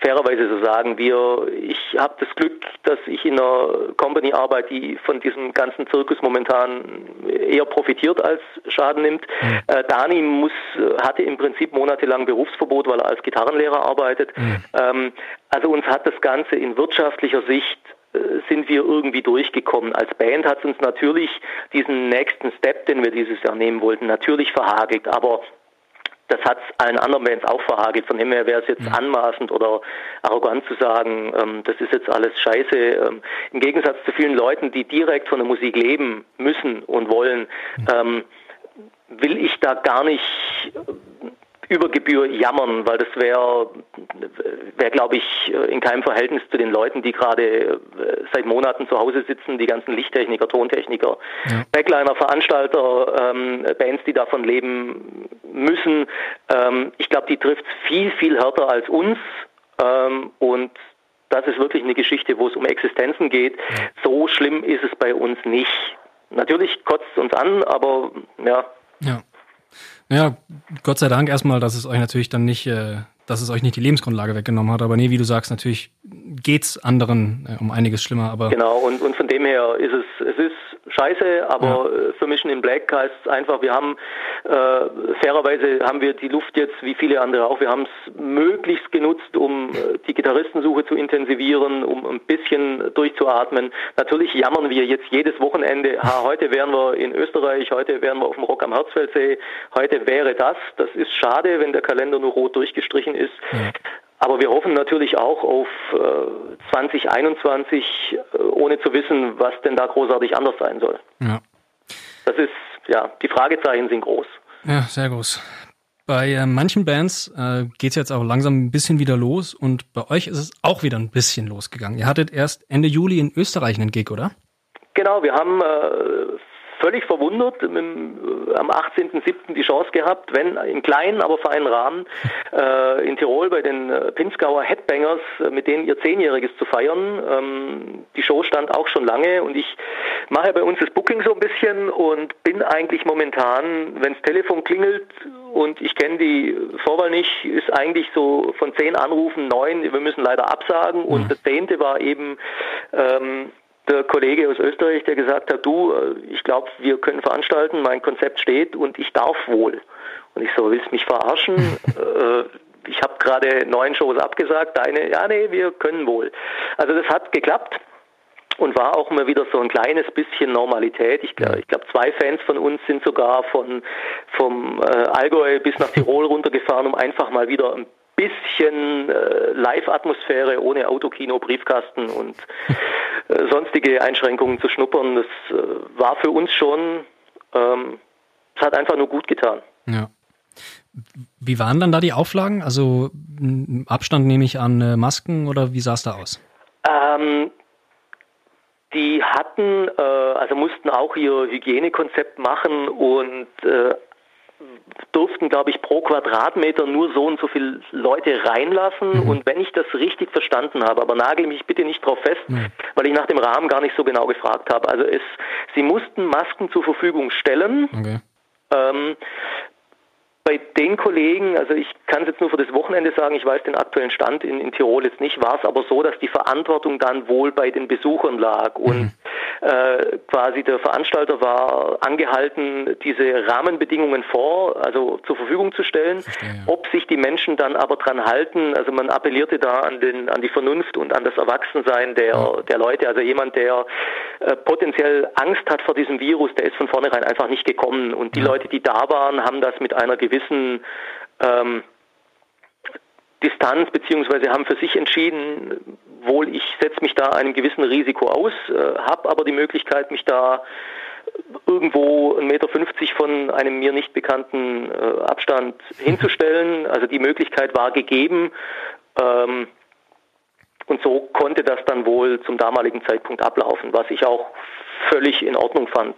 fairerweise so sagen, wir, ich habe das Glück, dass ich in einer Company arbeite, die von diesem ganzen Zirkus momentan eher profitiert als Schaden nimmt. Mhm. Äh, Dani muss, hatte im Prinzip monatelang Berufsverbot, weil er als Gitarrenlehrer arbeitet. Mhm. Ähm, also uns hat das Ganze in wirtschaftlicher Sicht äh, sind wir irgendwie durchgekommen. Als Band hat es uns natürlich diesen nächsten Step, den wir dieses Jahr nehmen wollten, natürlich verhagelt. Aber das hat es allen anderen Bands auch verhagelt. Von dem her wäre es jetzt ja. anmaßend oder arrogant zu sagen, ähm, das ist jetzt alles scheiße. Ähm, Im Gegensatz zu vielen Leuten, die direkt von der Musik leben müssen und wollen, ähm, will ich da gar nicht über Gebühr jammern, weil das wäre, wär, glaube ich, in keinem Verhältnis zu den Leuten, die gerade äh, seit Monaten zu Hause sitzen, die ganzen Lichttechniker, Tontechniker, ja. Backliner, Veranstalter, ähm, Bands, die davon leben müssen. Ähm, ich glaube, die trifft viel, viel härter als uns ähm, und das ist wirklich eine Geschichte, wo es um Existenzen geht. So schlimm ist es bei uns nicht. Natürlich kotzt es uns an, aber ja. Ja. Ja, Gott sei Dank erstmal, dass es euch natürlich dann nicht, äh, dass es euch nicht die Lebensgrundlage weggenommen hat. Aber nee, wie du sagst, natürlich geht's anderen äh, um einiges schlimmer. Aber genau, und, und von dem her ist es, es ist scheiße, aber ja. Äh, für Mission in Black heißt es einfach, wir haben äh, fairerweise haben wir die Luft jetzt wie viele andere auch, wir haben es möglichst genutzt, um äh, die Gitarristensuche zu intensivieren, um ein bisschen durchzuatmen. Natürlich jammern wir jetzt jedes Wochenende, ha, heute wären wir in Österreich, heute wären wir auf dem Rock am Herzfeldsee, heute wäre das. Das ist schade, wenn der Kalender nur rot durchgestrichen ist. Ja. Aber wir hoffen natürlich auch auf äh, 2021, äh, ohne zu wissen, was denn da großartig anders sein soll. Ja. Das ist, ja, die Fragezeichen sind groß. Ja, sehr groß. Bei äh, manchen Bands äh, geht es jetzt auch langsam ein bisschen wieder los und bei euch ist es auch wieder ein bisschen losgegangen. Ihr hattet erst Ende Juli in Österreich einen Gig, oder? Genau, wir haben äh, völlig verwundert im, äh, am 18.07. die Chance gehabt, wenn in kleinen, aber feinen Rahmen (laughs) äh, in Tirol bei den äh, Pinzgauer Headbangers, äh, mit denen ihr Zehnjähriges zu feiern. Ähm, die Show stand auch schon lange und ich mache bei uns das Booking so ein bisschen und bin eigentlich momentan, wenn das Telefon klingelt und ich kenne die Vorwahl nicht, ist eigentlich so von zehn Anrufen neun, wir müssen leider absagen und mhm. der zehnte war eben ähm, der Kollege aus Österreich, der gesagt hat, du, äh, ich glaube, wir können veranstalten, mein Konzept steht und ich darf wohl. Und ich so, willst du mich verarschen? (laughs) äh, ich habe gerade neun Shows abgesagt, deine, ja, nee, wir können wohl. Also das hat geklappt und war auch mal wieder so ein kleines bisschen Normalität. Ich glaube, ich glaub, zwei Fans von uns sind sogar von vom äh, Allgäu bis nach Tirol runtergefahren, um einfach mal wieder ein bisschen äh, Live-Atmosphäre ohne Autokino, Briefkasten und äh, sonstige Einschränkungen zu schnuppern. Das äh, war für uns schon, ähm, es hat einfach nur gut getan. Ja. Wie waren dann da die Auflagen? Also Abstand nehme ich an äh, Masken oder wie sah es da aus? Ähm, die hatten, äh, also mussten auch ihr Hygienekonzept machen und äh, durften, glaube ich, pro Quadratmeter nur so und so viele Leute reinlassen. Mhm. Und wenn ich das richtig verstanden habe, aber nagel mich bitte nicht drauf fest, mhm. weil ich nach dem Rahmen gar nicht so genau gefragt habe. Also es, sie mussten Masken zur Verfügung stellen. Okay. Ähm, bei den Kollegen, also ich kann es jetzt nur für das Wochenende sagen, ich weiß den aktuellen Stand in, in Tirol jetzt nicht, war es aber so, dass die Verantwortung dann wohl bei den Besuchern lag und mhm. Äh, quasi der Veranstalter war angehalten, diese Rahmenbedingungen vor, also zur Verfügung zu stellen. Verstehe, ja. Ob sich die Menschen dann aber dran halten, also man appellierte da an den an die Vernunft und an das Erwachsensein der ja. der Leute. Also jemand, der äh, potenziell Angst hat vor diesem Virus, der ist von vornherein einfach nicht gekommen. Und die ja. Leute, die da waren, haben das mit einer gewissen ähm, Distanz beziehungsweise haben für sich entschieden, wohl ich setze mich da einem gewissen Risiko aus, äh, habe aber die Möglichkeit, mich da irgendwo 1,50 Meter von einem mir nicht bekannten äh, Abstand (laughs) hinzustellen. Also die Möglichkeit war gegeben. Ähm, und so konnte das dann wohl zum damaligen Zeitpunkt ablaufen, was ich auch völlig in Ordnung fand,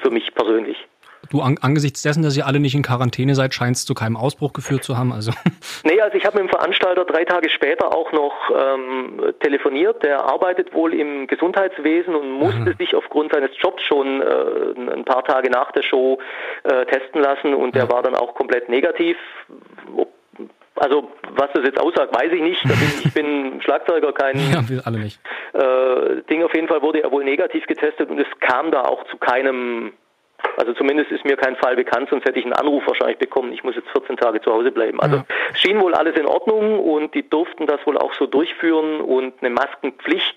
für mich persönlich. Du, an, angesichts dessen, dass ihr alle nicht in Quarantäne seid, scheint es zu keinem Ausbruch geführt zu haben. Also. (laughs) Nee, also ich habe mit dem Veranstalter drei Tage später auch noch ähm, telefoniert. Der arbeitet wohl im Gesundheitswesen und musste Aha. sich aufgrund seines Jobs schon äh, ein paar Tage nach der Show äh, testen lassen und der ja. war dann auch komplett negativ. Also was das jetzt aussagt, weiß ich nicht. Ich bin (laughs) Schlagzeuger, kein ja, wir alle nicht. Äh, Ding. Auf jeden Fall wurde er wohl negativ getestet und es kam da auch zu keinem, also zumindest ist mir kein Fall bekannt, sonst hätte ich einen Anruf wahrscheinlich bekommen. Ich muss jetzt 14 Tage zu Hause bleiben. Also ja. schien wohl alles in Ordnung und die durften das wohl auch so durchführen und eine Maskenpflicht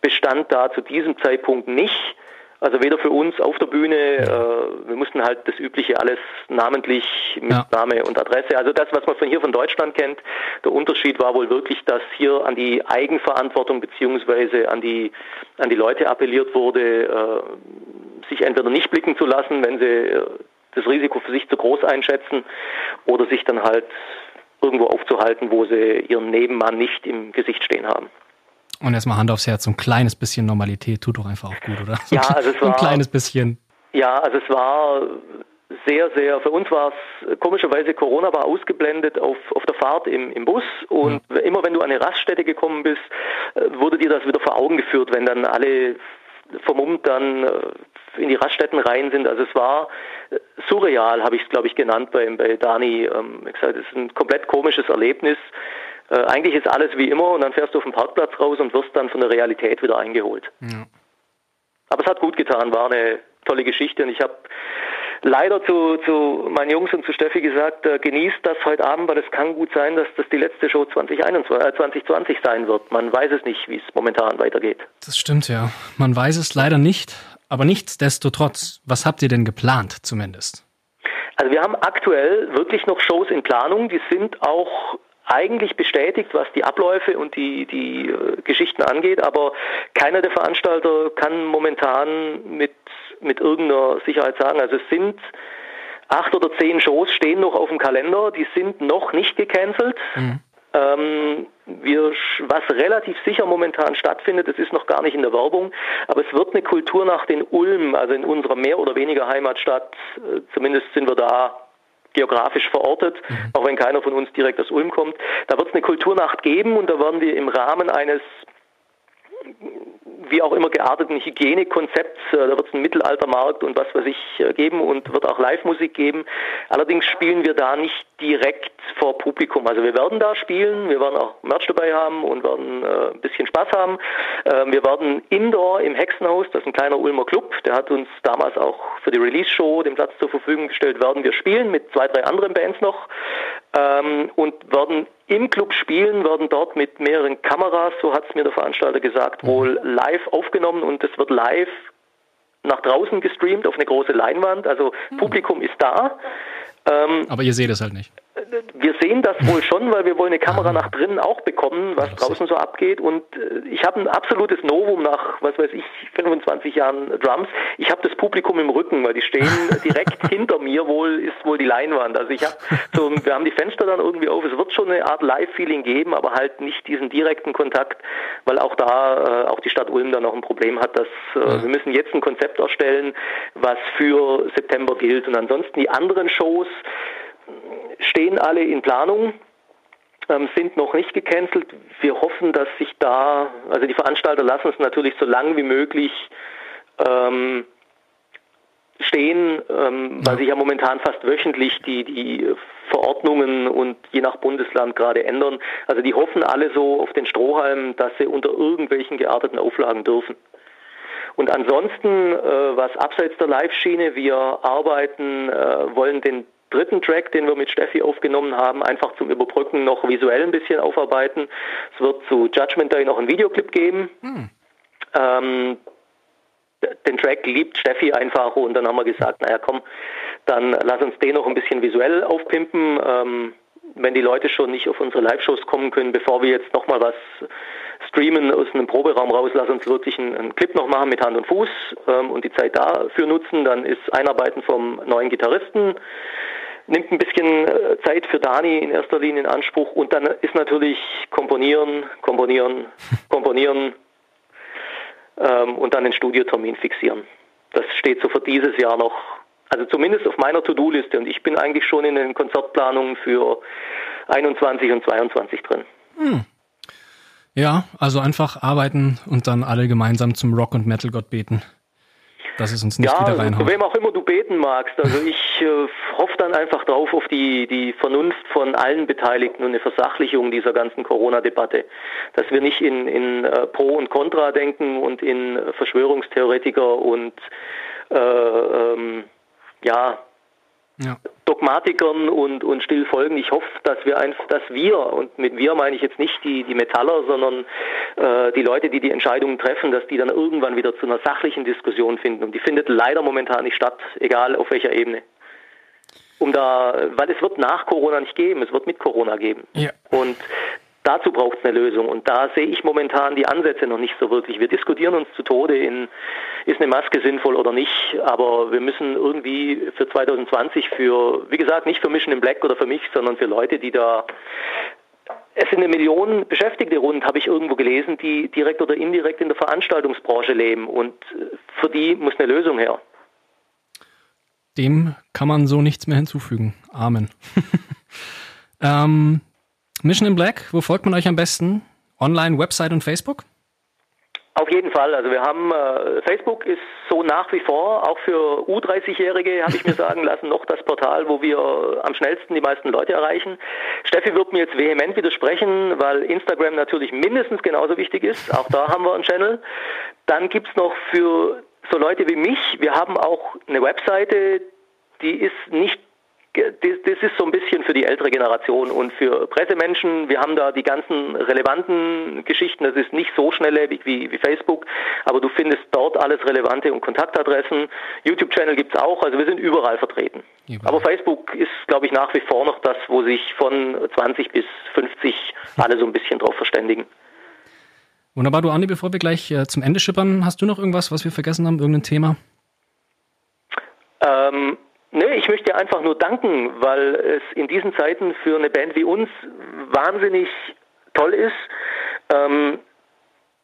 bestand da zu diesem Zeitpunkt nicht. Also weder für uns auf der Bühne, äh, wir mussten halt das Übliche alles namentlich mit ja. Name und Adresse. Also das, was man von hier von Deutschland kennt. Der Unterschied war wohl wirklich, dass hier an die Eigenverantwortung beziehungsweise an die an die Leute appelliert wurde, äh, sich entweder nicht blicken zu lassen, wenn sie äh, das Risiko für sich zu groß einschätzen, oder sich dann halt irgendwo aufzuhalten, wo sie ihren Nebenmann nicht im Gesicht stehen haben. Und erstmal Hand aufs Herz, so ein kleines bisschen Normalität tut doch einfach auch gut, oder? So ja, also es (laughs) war, ein kleines bisschen. Ja, also es war sehr, sehr, für uns war es komischerweise, Corona war ausgeblendet auf, auf der Fahrt im, im Bus und ja. immer wenn du an eine Raststätte gekommen bist, äh, wurde dir das wieder vor Augen geführt, wenn dann alle vermummt dann äh, in die Raststätten rein sind. Also es war äh, surreal, habe ich es glaube ich genannt bei, bei Dani. Ähm, ich gesagt, es ist ein komplett komisches Erlebnis äh, eigentlich ist alles wie immer und dann fährst du auf den Parkplatz raus und wirst dann von der Realität wieder eingeholt. Ja. Aber es hat gut getan, war eine tolle Geschichte und ich habe leider zu, zu meinen Jungs und zu Steffi gesagt, äh, genießt das heute Abend, weil es kann gut sein, dass das die letzte Show 2021, äh, 2020 sein wird. Man weiß es nicht, wie es momentan weitergeht. Das stimmt ja. Man weiß es leider nicht. Aber nichtsdestotrotz, was habt ihr denn geplant zumindest? Also wir haben aktuell wirklich noch Shows in Planung, die sind auch eigentlich bestätigt, was die Abläufe und die, die äh, Geschichten angeht, aber keiner der Veranstalter kann momentan mit, mit irgendeiner Sicherheit sagen, also es sind acht oder zehn Shows stehen noch auf dem Kalender, die sind noch nicht gecancelt. Mhm. Ähm, wir, was relativ sicher momentan stattfindet, das ist noch gar nicht in der Werbung, aber es wird eine Kultur nach den Ulm, also in unserer mehr oder weniger Heimatstadt, äh, zumindest sind wir da geografisch verortet, mhm. auch wenn keiner von uns direkt aus Ulm kommt. Da wird es eine Kulturnacht geben und da werden wir im Rahmen eines wie auch immer gearteten Hygienekonzepts. Äh, da wird es einen Mittelaltermarkt und was weiß ich äh, geben und wird auch Live-Musik geben. Allerdings spielen wir da nicht direkt vor Publikum. Also wir werden da spielen, wir werden auch Merch dabei haben und werden äh, ein bisschen Spaß haben. Äh, wir werden Indoor im Hexenhaus, das ist ein kleiner Ulmer Club, der hat uns damals auch für die Release-Show den Platz zur Verfügung gestellt, werden wir spielen mit zwei, drei anderen Bands noch ähm, und werden im Club spielen, werden dort mit mehreren Kameras, so hat es mir der Veranstalter gesagt, mhm. wohl live aufgenommen und es wird live nach draußen gestreamt auf eine große Leinwand. Also mhm. Publikum ist da. Ähm, Aber ihr seht es halt nicht. Wir sehen das wohl schon, weil wir wollen eine Kamera nach drinnen auch bekommen, was draußen so abgeht. Und äh, ich habe ein absolutes Novum nach, was weiß ich, 25 Jahren Drums. Ich habe das Publikum im Rücken, weil die stehen (laughs) direkt hinter mir. Wohl ist wohl die Leinwand. Also ich habe so, wir haben die Fenster dann irgendwie auf. Es wird schon eine Art Live-Feeling geben, aber halt nicht diesen direkten Kontakt, weil auch da äh, auch die Stadt Ulm da noch ein Problem hat, dass äh, ja. wir müssen jetzt ein Konzept erstellen, was für September gilt. Und ansonsten die anderen Shows stehen alle in Planung, ähm, sind noch nicht gecancelt. Wir hoffen, dass sich da, also die Veranstalter lassen es natürlich so lang wie möglich ähm, stehen, ähm, weil sich ja momentan fast wöchentlich die, die Verordnungen und je nach Bundesland gerade ändern. Also die hoffen alle so auf den Strohhalm, dass sie unter irgendwelchen gearteten Auflagen dürfen. Und ansonsten, äh, was abseits der Live-Schiene, wir arbeiten, äh, wollen den dritten Track, den wir mit Steffi aufgenommen haben, einfach zum Überbrücken noch visuell ein bisschen aufarbeiten. Es wird zu Judgment Day noch einen Videoclip geben. Hm. Ähm, den Track liebt Steffi einfach und dann haben wir gesagt, naja komm, dann lass uns den noch ein bisschen visuell aufpimpen. Ähm, wenn die Leute schon nicht auf unsere Live-Shows kommen können, bevor wir jetzt nochmal was streamen aus einem Proberaum raus, lass uns wirklich einen, einen Clip noch machen mit Hand und Fuß ähm, und die Zeit dafür nutzen. Dann ist Einarbeiten vom neuen Gitarristen, nimmt ein bisschen äh, Zeit für Dani in erster Linie in Anspruch und dann ist natürlich Komponieren, Komponieren, (laughs) Komponieren, ähm, und dann den Studiotermin fixieren. Das steht so für dieses Jahr noch, also zumindest auf meiner To-Do-Liste und ich bin eigentlich schon in den Konzertplanungen für 21 und 22 drin. Hm. Ja, also einfach arbeiten und dann alle gemeinsam zum Rock- und Metal-Gott beten dass es uns nicht ja, wieder reinhaut. Wem auch immer du beten magst. Also ich äh, hoffe dann einfach drauf auf die, die Vernunft von allen Beteiligten und eine Versachlichung dieser ganzen Corona-Debatte. Dass wir nicht in, in äh, Pro und Contra denken und in Verschwörungstheoretiker und äh, ähm, ja, ja. Dogmatikern und, und still folgen. Ich hoffe, dass wir einfach, dass wir, und mit wir meine ich jetzt nicht die, die Metaller, sondern äh, die Leute, die die Entscheidungen treffen, dass die dann irgendwann wieder zu einer sachlichen Diskussion finden. Und die findet leider momentan nicht statt, egal auf welcher Ebene. Um da, weil es wird nach Corona nicht geben, es wird mit Corona geben. Ja. Und Dazu braucht es eine Lösung und da sehe ich momentan die Ansätze noch nicht so wirklich. Wir diskutieren uns zu Tode in, ist eine Maske sinnvoll oder nicht, aber wir müssen irgendwie für 2020 für, wie gesagt, nicht für Mission in Black oder für mich, sondern für Leute, die da es sind eine Million Beschäftigte rund, habe ich irgendwo gelesen, die direkt oder indirekt in der Veranstaltungsbranche leben und für die muss eine Lösung her. Dem kann man so nichts mehr hinzufügen. Amen. (laughs) ähm, Mission in Black, wo folgt man euch am besten? Online, Website und Facebook? Auf jeden Fall. Also wir haben äh, Facebook ist so nach wie vor auch für U30-Jährige habe ich mir (laughs) sagen lassen noch das Portal, wo wir am schnellsten die meisten Leute erreichen. Steffi wird mir jetzt vehement widersprechen, weil Instagram natürlich mindestens genauso wichtig ist. Auch da haben wir einen Channel. Dann gibt es noch für so Leute wie mich, wir haben auch eine Webseite, die ist nicht das, ist so ein bisschen für die ältere Generation und für Pressemenschen. Wir haben da die ganzen relevanten Geschichten. Das ist nicht so schnelllebig wie, wie Facebook, aber du findest dort alles Relevante und Kontaktadressen. YouTube-Channel gibt's auch, also wir sind überall vertreten. Überall. Aber Facebook ist, glaube ich, nach wie vor noch das, wo sich von 20 bis 50 alle so ein bisschen drauf verständigen. Wunderbar, du Andi, bevor wir gleich äh, zum Ende schippern, hast du noch irgendwas, was wir vergessen haben, irgendein Thema? Ähm, Nee, ich möchte einfach nur danken, weil es in diesen Zeiten für eine Band wie uns wahnsinnig toll ist, ähm,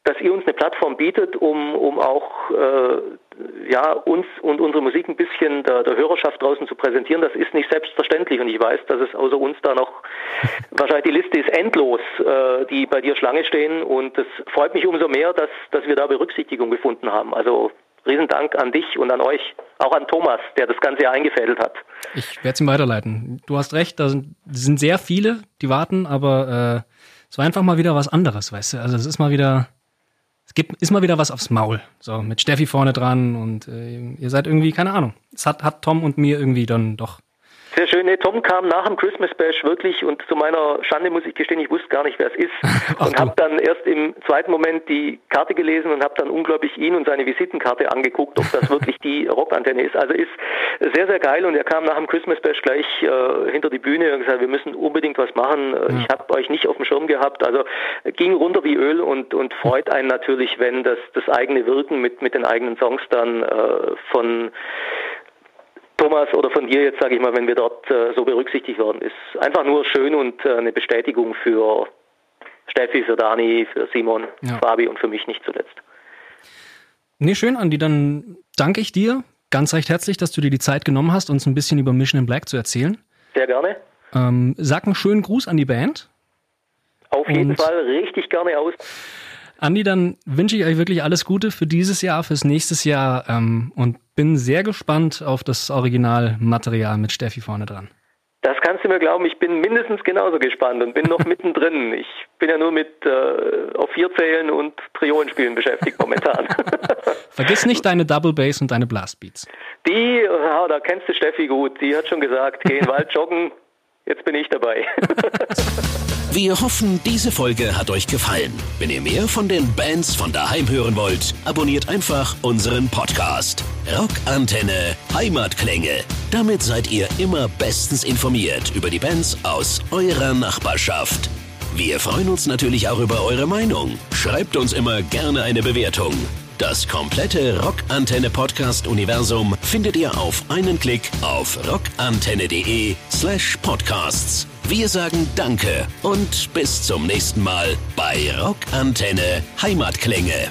dass ihr uns eine Plattform bietet, um, um auch äh, ja, uns und unsere Musik ein bisschen der, der Hörerschaft draußen zu präsentieren. Das ist nicht selbstverständlich und ich weiß, dass es außer uns da noch (laughs) wahrscheinlich die Liste ist endlos, äh, die bei dir Schlange stehen und es freut mich umso mehr, dass, dass wir da Berücksichtigung gefunden haben. Also Riesendank an dich und an euch, auch an Thomas, der das Ganze ja eingefädelt hat. Ich werde es ihm weiterleiten. Du hast recht, da sind, sind sehr viele, die warten, aber äh, es war einfach mal wieder was anderes, weißt du? Also es ist mal wieder, es gibt, ist mal wieder was aufs Maul. So, mit Steffi vorne dran und äh, ihr seid irgendwie, keine Ahnung. Es hat, hat Tom und mir irgendwie dann doch sehr schön. Nee, Tom kam nach dem Christmas Bash wirklich und zu meiner Schande muss ich gestehen, ich wusste gar nicht, wer es ist. (laughs) und habe dann erst im zweiten Moment die Karte gelesen und habe dann unglaublich ihn und seine Visitenkarte angeguckt, ob das (laughs) wirklich die Rockantenne ist. Also ist sehr, sehr geil und er kam nach dem Christmas Bash gleich äh, hinter die Bühne und gesagt, wir müssen unbedingt was machen. Ja. Ich habe euch nicht auf dem Schirm gehabt. Also ging runter wie Öl und, und freut einen natürlich, wenn das, das eigene Wirken mit, mit den eigenen Songs dann äh, von Thomas oder von dir jetzt, sage ich mal, wenn wir dort äh, so berücksichtigt worden ist. Einfach nur schön und äh, eine Bestätigung für Steffi, für Dani, für Simon, ja. Fabi und für mich nicht zuletzt. Nee, schön, Andi. Dann danke ich dir ganz recht herzlich, dass du dir die Zeit genommen hast, uns ein bisschen über Mission in Black zu erzählen. Sehr gerne. Ähm, sag einen schönen Gruß an die Band. Auf jeden und Fall richtig gerne aus. Andi, dann wünsche ich euch wirklich alles Gute für dieses Jahr, fürs nächste Jahr ähm, und bin sehr gespannt auf das Originalmaterial mit Steffi vorne dran. Das kannst du mir glauben, ich bin mindestens genauso gespannt und bin noch (laughs) mittendrin. Ich bin ja nur mit äh, auf vier Zählen und Trionenspielen beschäftigt momentan. (laughs) Vergiss nicht deine Double Bass und deine Blast Beats. Die, ja, da kennst du Steffi gut, die hat schon gesagt, geh in den Wald joggen, jetzt bin ich dabei. (laughs) Wir hoffen, diese Folge hat euch gefallen. Wenn ihr mehr von den Bands von daheim hören wollt, abonniert einfach unseren Podcast. Rockantenne Heimatklänge. Damit seid ihr immer bestens informiert über die Bands aus eurer Nachbarschaft. Wir freuen uns natürlich auch über eure Meinung. Schreibt uns immer gerne eine Bewertung. Das komplette Rockantenne Podcast Universum findet ihr auf einen Klick auf rockantenne.de slash podcasts. Wir sagen Danke und bis zum nächsten Mal bei Rockantenne Heimatklänge.